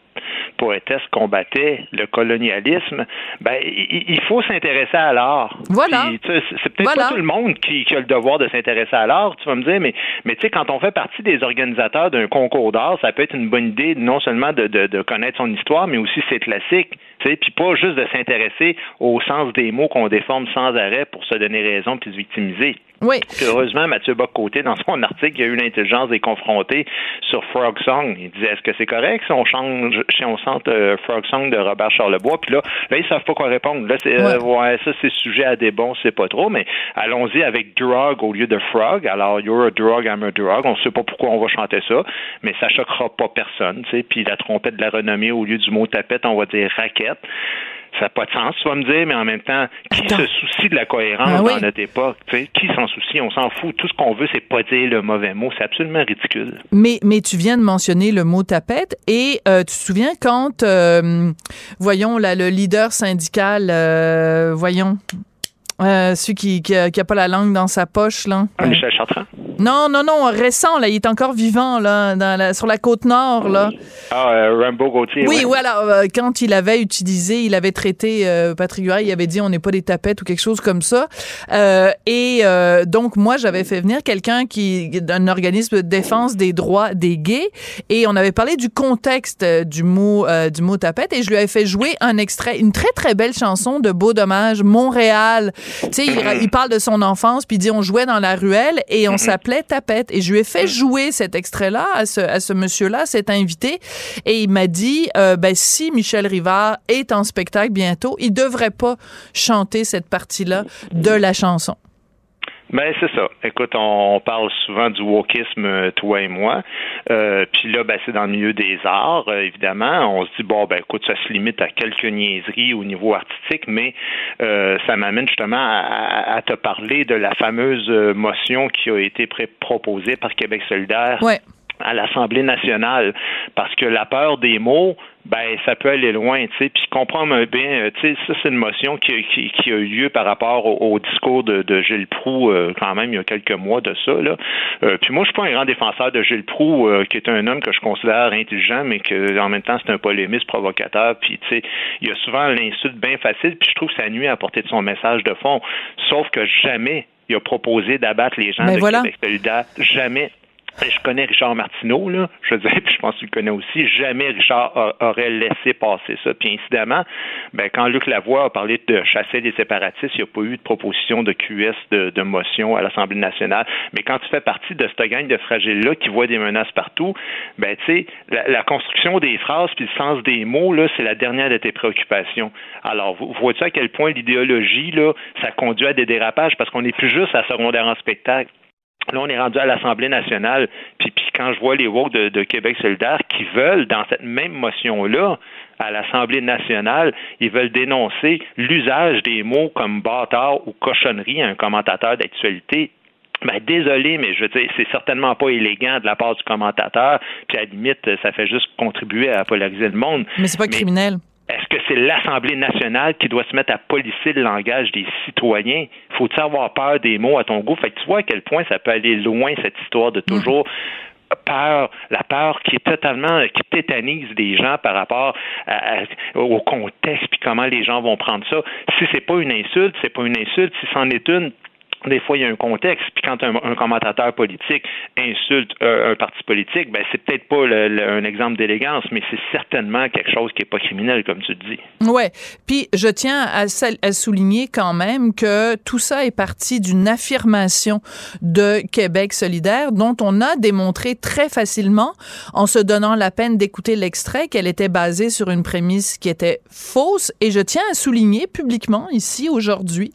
poétesse combattait le colonialisme, ben, il, faut s'intéresser à l'art. Voilà. C'est peut-être pas tout le monde qui, a le devoir de s'intéresser à l'art, tu vas me dire, mais, mais tu sais, quand on fait partie des organisateurs d'un concours d'art, ça peut être une bonne idée non seulement de, de, connaître son histoire, mais aussi ses classiques, tu sais, puis pas juste de s'intéresser au sens des mots qu'on déforme sans arrêt pour se donner raison puis se victimiser. Oui. heureusement, Mathieu Bock-Côté, dans son article, il y a eu l'intelligence des confrontés sur Frog Song. Il disait, est-ce que c'est correct si on change, si on sente euh, Frog Song de Robert Charlebois? Puis là, là, ils savent pas quoi répondre. Là, c'est, euh, ouais. ça, c'est sujet à des bons, c'est pas trop, mais allons-y avec drug au lieu de frog. Alors, you're a drug, I'm a drug. On sait pas pourquoi on va chanter ça, mais ça choquera pas personne. Puis la trompette de la renommée, au lieu du mot tapette, on va dire raquette ça n'a pas de sens, tu vas me dire, mais en même temps, qui se soucie de la cohérence ah dans notre époque? Qui s'en soucie? On s'en fout. Tout ce qu'on veut, c'est pas dire le mauvais mot. C'est absolument ridicule. Mais, mais tu viens de mentionner le mot tapette et euh, tu te souviens quand, euh, voyons, là, le leader syndical, euh, voyons, celui qui, qui a, pas la langue dans sa poche, là. Ah, Michel Chartrand? Non, non, non, récent, là. Il est encore vivant, là, dans sur la côte nord, là. Ah, euh, Rambo Gauthier. Oui, voilà. Euh, quand il avait utilisé, il avait traité euh, Patrick Huard, il avait dit on n'est pas des tapettes ou quelque chose comme ça. Euh, et donc, moi, j'avais fait venir quelqu'un qui, d'un organisme de défense des droits des gays. Et on avait parlé du contexte du mot, du mot tapette. Et je lui avais fait jouer un extrait, une très, très belle chanson de Beau Dommage, Montréal. Tu sais, il, il, parle de son enfance, puis il dit on jouait dans la ruelle et on s'appelait Tapette. Et je lui ai fait jouer cet extrait-là à ce, à ce monsieur-là, cet invité. Et il m'a dit, euh, ben, si Michel Rivard est en spectacle bientôt, il devrait pas chanter cette partie-là de la chanson. Ben c'est ça. Écoute, on, parle souvent du wokisme, euh, toi et moi. Euh, puis là, ben c'est dans le milieu des arts, euh, évidemment. On se dit bon, ben écoute, ça se limite à quelques niaiseries au niveau artistique, mais ça m'amène justement à, te parler de la fameuse motion qui a été proposée par Québec solidaire. À l'Assemblée nationale parce que la peur des mots, ben ça peut aller loin, tu sais. Puis je comprends bien, euh, tu sais, ça c'est une motion qui, qui, qui, a eu lieu par rapport au, discours de, de Gilles Proux euh, quand même il y a quelques mois de ça là. Euh, puis moi je suis pas un grand défenseur de Gilles Proux, qui est un homme que je considère intelligent, mais que en même temps c'est un polémiste provocateur. Puis tu sais, il y a souvent l'insulte bien facile. Puis je trouve que ça nuit à porter de son message de fond. Sauf que jamais il a proposé d'abattre les gens ben de voilà. Québec solidaire. Jamais. Je connais Richard Martineau, là, je veux dire, puis je pense que tu le connais aussi. Jamais Richard aurait laissé passer ça. Puis incidemment, ben, quand Luc Lavoie a parlé de chasser les séparatistes, il n'y a pas eu de proposition de QS de, motion à l'Assemblée nationale. Mais quand tu fais partie de cette gang de fragiles-là qui voit des menaces partout, ben, tu sais, la, construction des phrases puis le sens des mots, là, c'est la dernière de tes préoccupations. Alors, vois-tu à quel point l'idéologie, là, ça conduit à des dérapages? Parce qu'on n'est plus juste à secondaire en spectacle. Là, on est rendu à l'Assemblée nationale. Puis, puis quand je vois les woke de, Québec solidaire qui veulent, dans cette même motion-là, à l'Assemblée nationale, ils veulent dénoncer l'usage des mots comme bâtard ou cochonnerie à un commentateur d'actualité. Ben, désolé, mais je veux dire, c'est certainement pas élégant de la part du commentateur, puis à la limite, ça fait juste contribuer à polariser le monde. Mais c'est pas criminel. Est-ce que c'est l'Assemblée nationale qui doit se mettre à polisser le langage des citoyens? Faut-il avoir peur des mots à ton goût? Fait que tu vois à quel point ça peut aller loin, cette histoire de toujours peur, la peur qui est totalement, qui tétanise des gens par rapport au contexte puis comment les gens vont prendre ça. Si c'est pas une insulte, c'est pas une insulte. Si c'en est une, des fois, il y a un contexte. Puis quand un, commentateur politique insulte euh, un parti politique, ben c'est peut-être pas un exemple d'élégance, mais c'est certainement quelque chose qui est pas criminel, comme tu dis. Ouais. Puis je tiens à, souligner quand même que tout ça est parti d'une affirmation de Québec solidaire dont on a démontré très facilement, en se donnant la peine d'écouter l'extrait, qu'elle était basée sur une prémisse qui était fausse. Et je tiens à souligner publiquement ici aujourd'hui,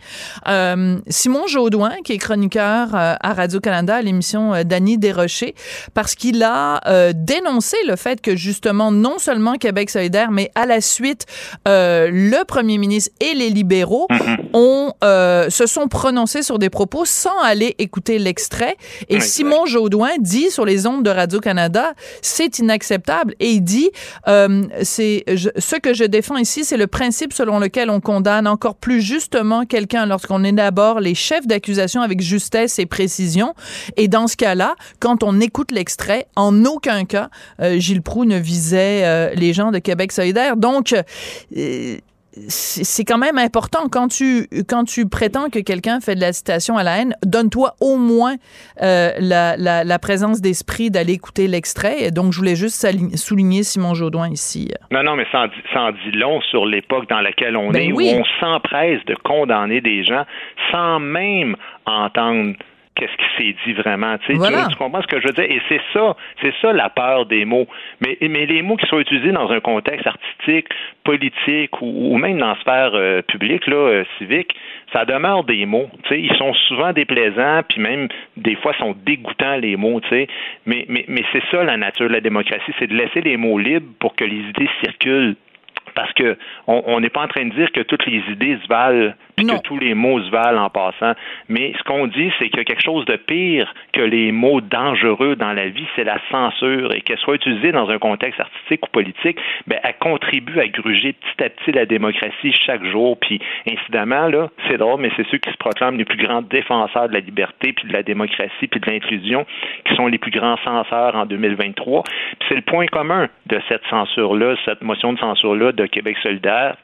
euh, Simon Jaudoin qui est chroniqueur euh, à Radio-Canada à l'émission euh, d'Annie Desrochers, parce qu'il a euh, dénoncé le fait que justement, non seulement Québec solidaire, mais à la suite, le premier ministre et les libéraux mm-hmm. ont, se sont prononcés sur des propos sans aller écouter l'extrait. Et Simon Jaudoin dit sur les ondes de Radio-Canada, c'est inacceptable. Et il dit, c'est ce que je défends ici, c'est le principe selon lequel on condamne encore plus justement quelqu'un lorsqu'on élabore les chefs d'accusation avec justesse et précision. Et dans ce cas-là, quand on écoute l'extrait, en aucun cas, euh, Gilles Proux ne visait euh, les gens de Québec solidaire. Donc, euh, c'est quand même important quand tu quand tu prétends que quelqu'un fait de la citation à la haine, donne-toi au moins la, la, présence d'esprit d'aller écouter l'extrait. Donc, je voulais juste souligner Simon Jaudoin ici. Non, non, mais ça en dit, long sur l'époque dans laquelle on ben est, où on s'empresse de condamner des gens sans même entendre qu'est-ce qui s'est dit vraiment. Tu, tu, comprends ce que je veux dire? Et c'est ça, c'est ça la peur des mots. Mais, mais les mots qui sont utilisés dans un contexte artistique, politique ou, même dans la sphère euh, publique, là, euh, civique, ça demeure des mots. Ils sont souvent déplaisants, puis même des fois sont dégoûtants les mots. Tu sais, mais mais, mais c'est ça la nature de la démocratie, c'est de laisser les mots libres pour que les idées circulent parce que on n'est pas en train de dire que toutes les idées se valent puis que tous les mots se valent en passant. Mais ce qu'on dit, c'est qu'il y a quelque chose de pire que les mots dangereux dans la vie, c'est la censure. Et qu'elle soit utilisée dans un contexte artistique ou politique, ben, elle contribue à gruger petit à petit la démocratie chaque jour. Puis, incidemment, là, c'est drôle, mais c'est ceux qui se proclament les plus grands défenseurs de la liberté, puis de la démocratie, puis de l'inclusion, qui sont les plus grands censeurs en 2023. Puis c'est le point commun de cette censure-là, cette motion de censure-là de Québec solidaire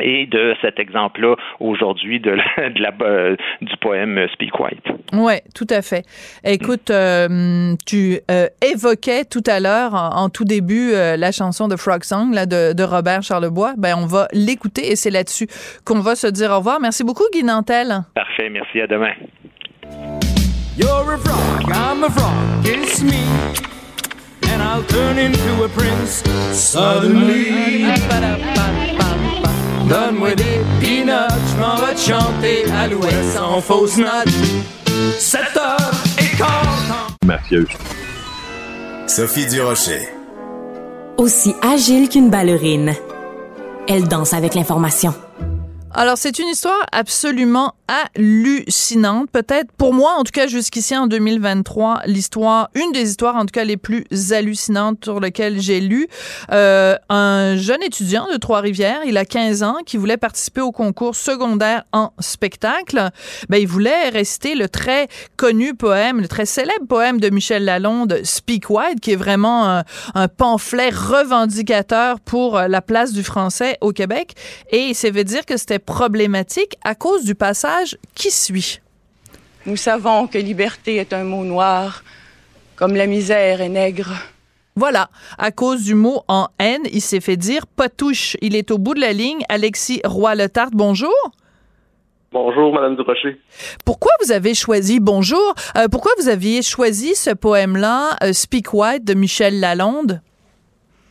et de cet exemple-là aujourd'hui de, la, euh, du poème Speak White. Oui, tout à fait. Écoute, euh, tu euh, évoquais tout à l'heure, en, tout début, la chanson de Frog Song là, de, Robert Charlebois. Ben, on va l'écouter et c'est là-dessus qu'on va se dire au revoir. Merci beaucoup, Guy Nantel. Parfait, merci. À demain. You're a frog, I'm a frog, kiss me, and I'll turn into a prince suddenly. Donne-moi des peanuts, je m'en vais te chanter à l'ouest sans fausse note. 7 heures et quart. Mathieu. Sophie Durocher. Aussi agile qu'une ballerine. Elle danse avec l'information. Alors, c'est une histoire absolument hallucinante. Peut-être, pour moi, en tout cas, jusqu'ici en 2023, l'histoire, une des histoires, en tout cas, les plus hallucinantes sur lesquelles j'ai lu. Euh, un jeune étudiant de Trois-Rivières, il a 15 ans, qui voulait participer au concours secondaire en spectacle. Ben, il voulait réciter le très connu poème, le très célèbre poème de Michel Lalonde, Speak White, qui est vraiment un, un pamphlet revendicateur pour la place du français au Québec. Et ça veut dire que c'était problématique à cause du passage qui suit. Nous savons que liberté est un mot noir, comme la misère est nègre. Voilà, à cause du mot en haine, il s'est fait dire potouche. Il est au bout de la ligne. Alexis Roy-Letarte, bonjour. Bonjour, Madame Durocher. Pourquoi vous avez choisi, bonjour, euh, pourquoi vous aviez choisi ce poème-là, euh, Speak White de Michel Lalonde?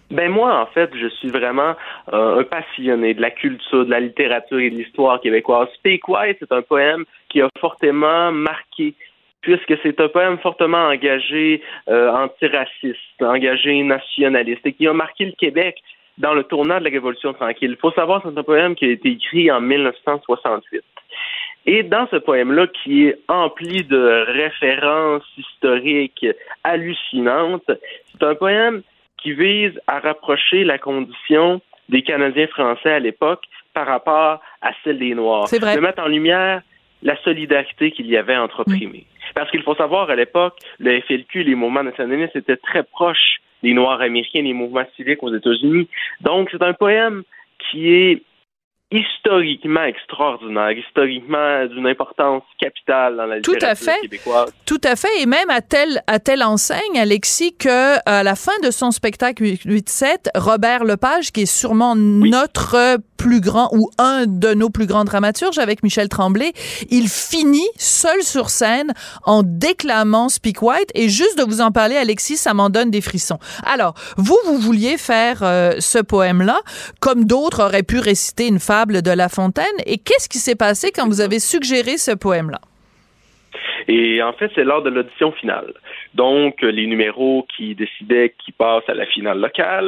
Ben moi, en fait, je suis vraiment euh, un passionné de la culture, de la littérature et de l'histoire québécoise. Speak White, c'est un poème qui a fortement marqué puisque c'est un poème fortement engagé euh, antiraciste, engagé nationaliste et qui a marqué le Québec dans le tournant de la Révolution tranquille. Il faut savoir que c'est un poème qui a été écrit en 1968. Et dans ce poème-là, qui est empli de références historiques hallucinantes, c'est un poème qui vise à rapprocher la condition des Canadiens français à l'époque par rapport à celle des Noirs. De mettre en lumière la solidarité qu'il y avait entre opprimés. Parce qu'il faut savoir, à l'époque, le FLQ, les mouvements nationalistes étaient très proches des Noirs américains, des mouvements civiques aux États-Unis. Donc, c'est un poème qui est historiquement extraordinaire, historiquement d'une importance capitale dans la Tout à fait. québécoise. Tout à fait, et même à telle, à telle enseigne, Alexis, que à la fin de son spectacle 8-7, Robert Lepage, qui est sûrement notre plus grand ou un de nos plus grands dramaturges avec Michel Tremblay, il finit seul sur scène en déclamant Speak White et juste de vous en parler Alexis, ça m'en donne des frissons. Alors, vous vous vouliez faire euh, ce poème là comme d'autres auraient pu réciter une de La Fontaine et qu'est-ce qui s'est passé quand vous avez suggéré ce poème là et en fait, c'est lors de l'audition finale. Donc, les numéros qui décidaient qui passent à la finale locale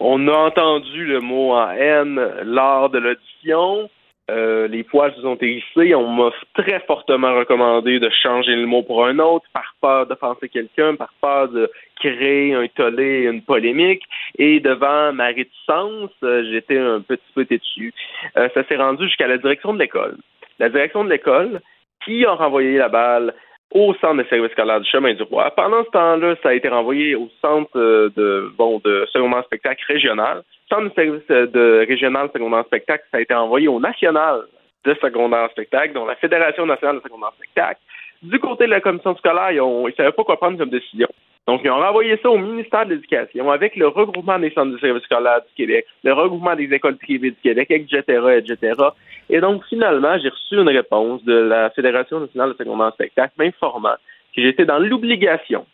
on a entendu le mot en haine lors de l'audition. Euh, les poils se sont hérissés. On m'a très fortement recommandé de changer le mot pour un autre par peur de penser quelqu'un, par peur de créer un tollé, une polémique. Et devant ma réticence, euh, j'étais un petit peu têtu. Euh, ça s'est rendu jusqu'à la direction de l'école. La direction de l'école qui a renvoyé la balle au centre de service scolaire du chemin du roi. Pendant ce temps-là, ça a été renvoyé au centre de bon de secondaire spectacle régional. Centre de service de régional secondaire spectacle, ça a été envoyé au national de secondaire spectacle, dont la Fédération nationale de secondaire spectacle. Du côté de la commission scolaire, ils ne savaient pas quoi prendre comme décision. Donc, ils ont renvoyé ça au ministère de l'Éducation avec le regroupement des centres de services scolaires du Québec, le regroupement des écoles privées du Québec, etc., etc. Et donc, finalement, j'ai reçu une réponse de la Fédération nationale de secondaire spectacle m'informant que j'étais dans l'obligation,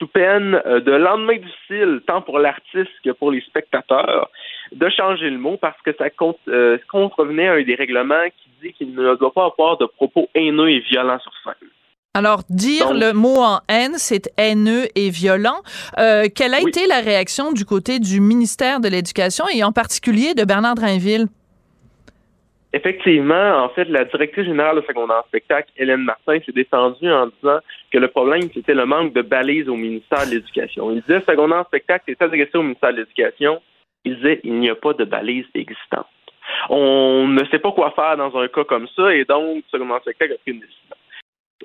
sous peine euh, de lendemain difficile, tant pour l'artiste que pour les spectateurs, de changer le mot parce que ça euh, contrevenait à un des règlements qui dit qu'il ne doit pas avoir de propos haineux et violents sur scène. Alors, dire le mot en haine, c'est haineux et violent. Euh, quelle a été la réaction du côté du ministère de l'Éducation et en particulier de Bernard Drainville? Effectivement, en fait, la directrice générale de secondaire spectacle, Hélène Martin, s'est défendue en disant que le problème, c'était le manque de balises au ministère de l'Éducation. Il disait, secondaire spectacle est adressé au ministère de l'Éducation. Il disait, il n'y a pas de balises existantes. On ne sait pas quoi faire dans un cas comme ça, et donc, secondaire spectacle a pris une décision.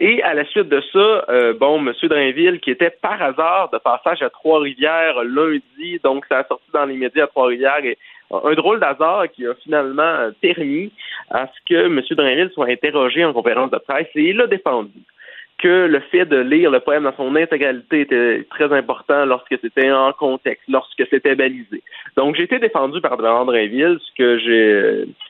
Et à la suite de ça, euh, bon, M. Drainville, qui était par hasard de passage à Trois-Rivières lundi, donc ça a sorti dans les médias à Trois-Rivières, et un drôle d'hasard qui a finalement permis à ce que M. Drainville soit interrogé en conférence de presse, et il a défendu que le fait de lire le poème dans son intégralité était très important lorsque c'était en contexte, lorsque c'était balisé. Donc, j'ai été défendu par Bernard Drainville, ce que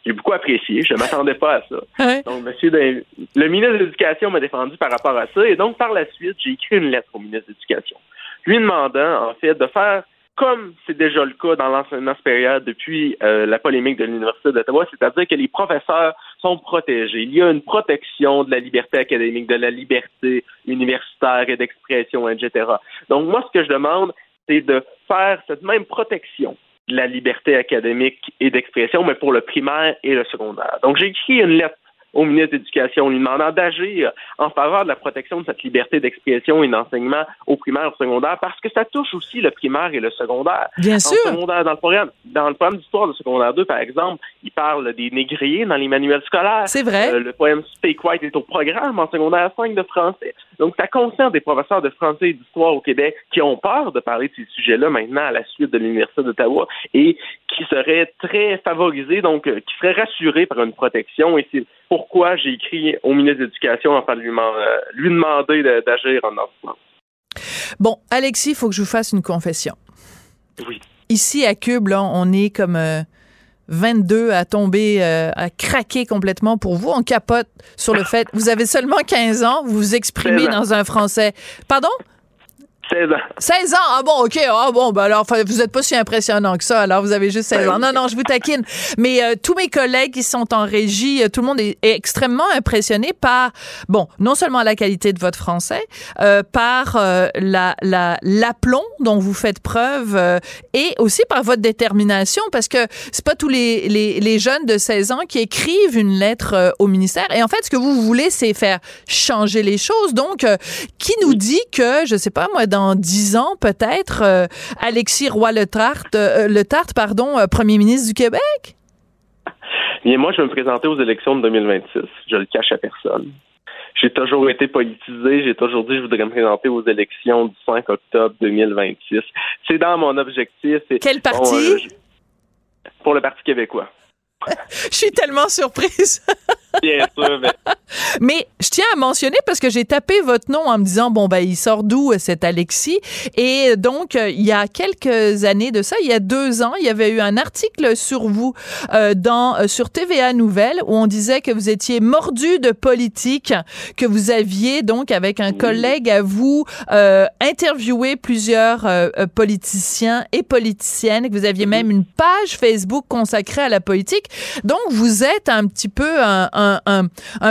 j'ai beaucoup apprécié. Je ne m'attendais pas à ça. Donc, monsieur le ministre de l'Éducation m'a défendu par rapport à ça. Et donc, par la suite, j'ai écrit une lettre au ministre de l'Éducation, lui demandant, en fait, de faire comme c'est déjà le cas dans l'enseignement supérieur depuis euh, la polémique de l'Université d'Ottawa, c'est-à-dire que les professeurs sont protégés. Il y a une protection de la liberté académique, de la liberté universitaire et d'expression, etc. Donc, moi, ce que je demande, c'est de faire cette même protection de la liberté académique et d'expression, mais pour le primaire et le secondaire. Donc, j'ai écrit une lettre au ministre de l'Éducation, lui demandant d'agir en faveur de la protection de cette liberté d'expression et d'enseignement au primaire et au secondaire, parce que ça touche aussi le primaire et le secondaire. Bien sûr. dans le programme, dans le programme d'histoire de secondaire 2, par exemple, il parle des négriers dans les manuels scolaires. C'est vrai. Euh, le poème Speak White est au programme en secondaire 5 de français. Donc, ça concerne des professeurs de français et d'histoire au Québec qui ont peur de parler de ces sujets-là maintenant à la suite de l'Université d'Ottawa et qui seraient très favorisés, donc euh, qui seraient rassurés par une protection. Et c'est pourquoi j'ai écrit au ministre de l'Éducation afin de lui, euh, lui demander d'agir en ce Bon, Alexis, il faut que je vous fasse une confession. Oui. Ici, à Cube, on est comme 22 euh, à tomber, euh, à craquer complètement pour vous. On capote sur le fait, vous avez seulement 15 ans, vous vous exprimez dans un français. Pardon? 16 ans. 16 ans? Ah bon, OK. Ah bon, ben alors, vous n'êtes pas si impressionnant que ça. Alors, vous avez juste 16 ans. Non, non, je vous taquine. Mais euh, tous mes collègues qui sont en régie, euh, tout le monde est, extrêmement impressionné par, bon, non seulement la qualité de votre français, euh, par la, la, l'aplomb dont vous faites preuve et aussi par votre détermination parce que c'est pas tous les, les, les, jeunes de 16 ans qui écrivent une lettre au ministère. Et en fait, ce que vous voulez, c'est faire changer les choses. Donc, qui nous dit que, je sais pas, moi, dans dix ans, peut-être, euh, Alexis Roy-Letarte, euh, le Tarte, pardon, euh, premier ministre du Québec? Bien, moi, je vais me présenter aux élections de 2026. Je le cache à personne. J'ai toujours été politisé. J'ai toujours dit que je voudrais me présenter aux élections du 5 octobre 2026. C'est dans mon objectif. Quel parti? pour le Parti québécois. je suis tellement surprise. Bien sûr, mais... je tiens à mentionner parce que j'ai tapé votre nom en me disant bon ben il sort d'où euh, cet Alexis? Et donc euh, il y a quelques années de ça, il y a deux ans, il y avait eu un article sur vous euh, dans sur TVA Nouvelles où on disait que vous étiez mordu de politique, que vous aviez donc avec un collègue à vous interviewé plusieurs politiciens et politiciennes, que vous aviez même une page Facebook consacrée à la politique. Donc vous êtes un petit peu un un,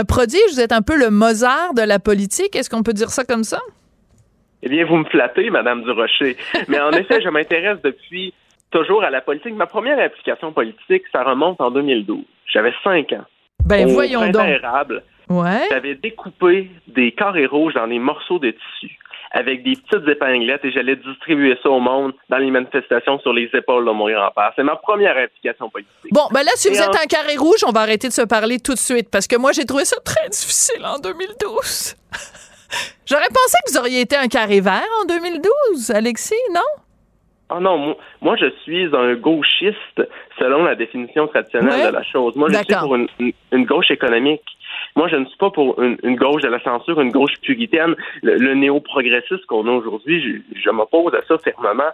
prodige, vous êtes un peu le Mozart de la politique. Est-ce qu'on peut dire ça comme ça? Eh bien, vous me flattez, Madame Durocher. Mais en effet, je m'intéresse depuis toujours à la politique. Ma première application politique, ça remonte en 2012. J'avais cinq ans. Ben, voyons donc. ouais. J'avais découpé des carrés rouges dans des morceaux de tissu avec des petites épinglettes et j'allais distribuer ça au monde dans les manifestations sur les épaules de mon grand-père. C'est ma première implication politique. Bon, ben là, si vous êtes un carré rouge, on va arrêter de se parler tout de suite parce que moi, j'ai trouvé ça très difficile en 2012. J'aurais pensé que vous auriez été un carré vert en 2012, Alexis, non? Ah non, moi, je suis un gauchiste selon la définition traditionnelle de la chose. Moi je suis pour une, gauche économique Moi, je ne suis pas pour une, gauche de la censure, une gauche puritaine. Le, néo-progressiste qu'on a aujourd'hui, je, m'oppose à ça fermement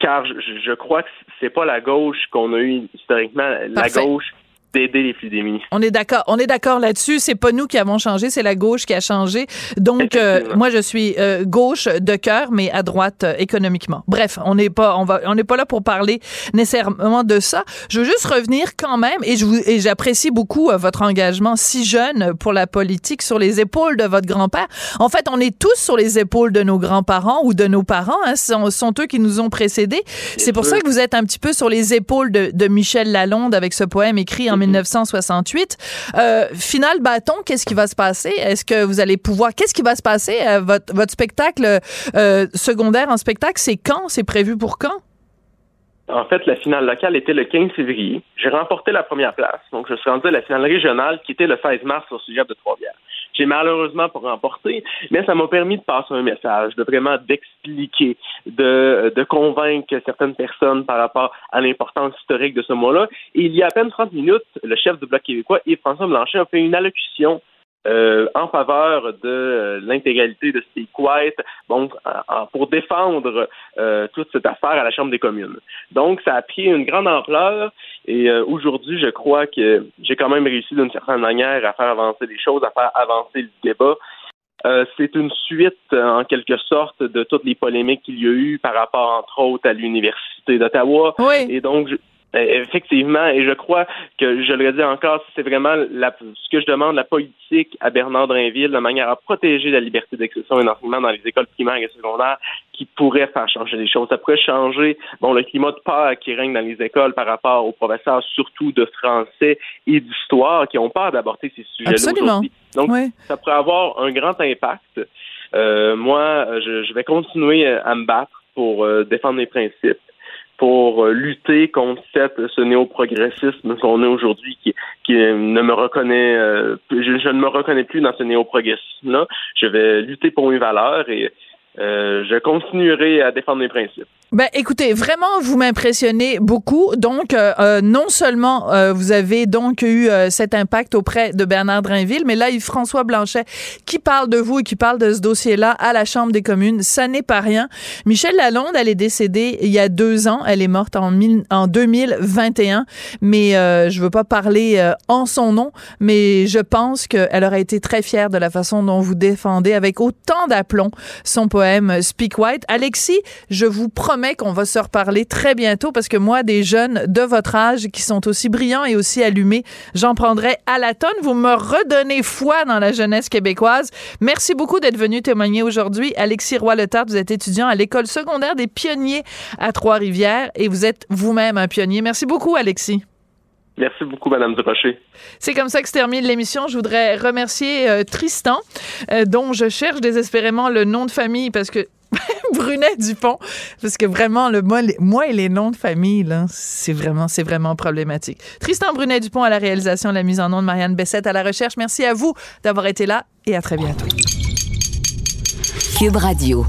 car je, je, crois que c'est pas la gauche qu'on a eu historiquement. La gauche d'aider les plus démunis. On est d'accord, on est d'accord là-dessus. C'est pas nous qui avons changé, c'est la gauche qui a changé. Donc, euh, moi, je suis euh, gauche de cœur, mais à droite euh, économiquement. Bref, on n'est pas, on va, on n'est pas là pour parler nécessairement de ça. Je veux juste revenir quand même, et je vous, et j'apprécie beaucoup votre engagement si jeune pour la politique sur les épaules de votre grand-père. En fait, on est tous sur les épaules de nos grands-parents ou de nos parents. Hein, ce sont, sont, eux qui nous ont précédés. C'est pour ça que vous êtes un petit peu sur les épaules de, de Michel Lalonde avec ce poème écrit en 1968. Euh, bâton, qu'est-ce qui va se passer? Est-ce que vous allez pouvoir... Qu'est-ce qui va se passer? Euh, votre, spectacle euh, secondaire en spectacle, c'est quand? C'est prévu pour quand? En fait, la finale locale était le 15 février. J'ai remporté la première place. Donc, je suis rendu à la finale régionale qui était le 16 mars au sujet de Trois-Rivières. J'ai malheureusement pas remporté, mais ça m'a permis de passer un message, de vraiment d'expliquer, de, de convaincre certaines personnes par rapport à l'importance historique de ce mot-là. Et il y a à peine 30 minutes, le chef du Bloc québécooi, Yves-François Blanchet, a fait une allocution euh, en faveur de euh, l'intégralité de Speak White, donc pour défendre euh, toute cette affaire à la Chambre des communes. Donc, ça a pris une grande ampleur et aujourd'hui, je crois que j'ai quand même réussi d'une certaine manière à faire avancer les choses, à faire avancer le débat. c'est une suite, en quelque sorte, de toutes les polémiques qu'il y a eu par rapport, entre autres, à l'Université d'Ottawa. Oui. Et donc, euh, effectivement, et je crois que je le dis encore, c'est vraiment ce que je demande, la politique à Bernard Drinville, de manière à protéger la liberté d'expression et d'enseignement dans les écoles primaires et secondaires, qui pourrait faire changer les choses. Ça pourrait changer bon, le climat de peur qui règne dans les écoles par rapport aux professeurs, surtout de français et d'histoire, qui ont peur d'aborder ces sujets-là aujourd'hui. Donc, ça pourrait avoir un grand impact. Euh, moi, je, vais continuer à me battre pour euh, défendre mes principes pour euh, lutter contre cette, ce néo-progressisme qu'on a aujourd'hui qui, qui ne me reconnaît, euh, je, je, ne me reconnais plus dans ce néo-progressisme-là. Je vais lutter pour mes valeurs et euh, je continuerai à défendre mes principes. Ben, écoutez, vraiment, vous m'impressionnez beaucoup. Donc, euh, euh, non seulement euh, vous avez donc eu cet impact auprès de Bernard Drinville, mais là, Yves-François Blanchet, qui parle de vous et qui parle de ce dossier-là à la Chambre des communes, ça n'est pas rien. Michel Lalonde, elle est décédée il y a deux ans. Elle est morte en, en 2021. Mais je veux pas parler en son nom, mais je pense qu'elle aurait été très fière de la façon dont vous défendez avec autant d'aplomb son poème Speak White. Alexis, je vous promets qu'on va se reparler très bientôt parce que moi, des jeunes de votre âge qui sont aussi brillants et aussi allumés, j'en prendrai à la tonne. Vous me redonnez foi dans la jeunesse québécoise. Merci beaucoup d'être venu témoigner aujourd'hui. Alexis Roy-Letard, vous êtes étudiant à l'école secondaire des pionniers à Trois-Rivières et vous êtes vous-même un pionnier. Merci beaucoup, Alexis. Merci beaucoup, Madame Durocher. C'est comme ça que se termine l'émission. Je voudrais remercier euh, Tristan, euh, dont je cherche désespérément le nom de famille parce que Brunet Dupont, parce que vraiment, le moi, et les noms de famille, là, c'est vraiment, c'est vraiment problématique. Tristan Brunet Dupont à la réalisation, la mise en nom de Marianne Bessette à la recherche. Merci à vous d'avoir été là et à très bientôt. Cube Radio.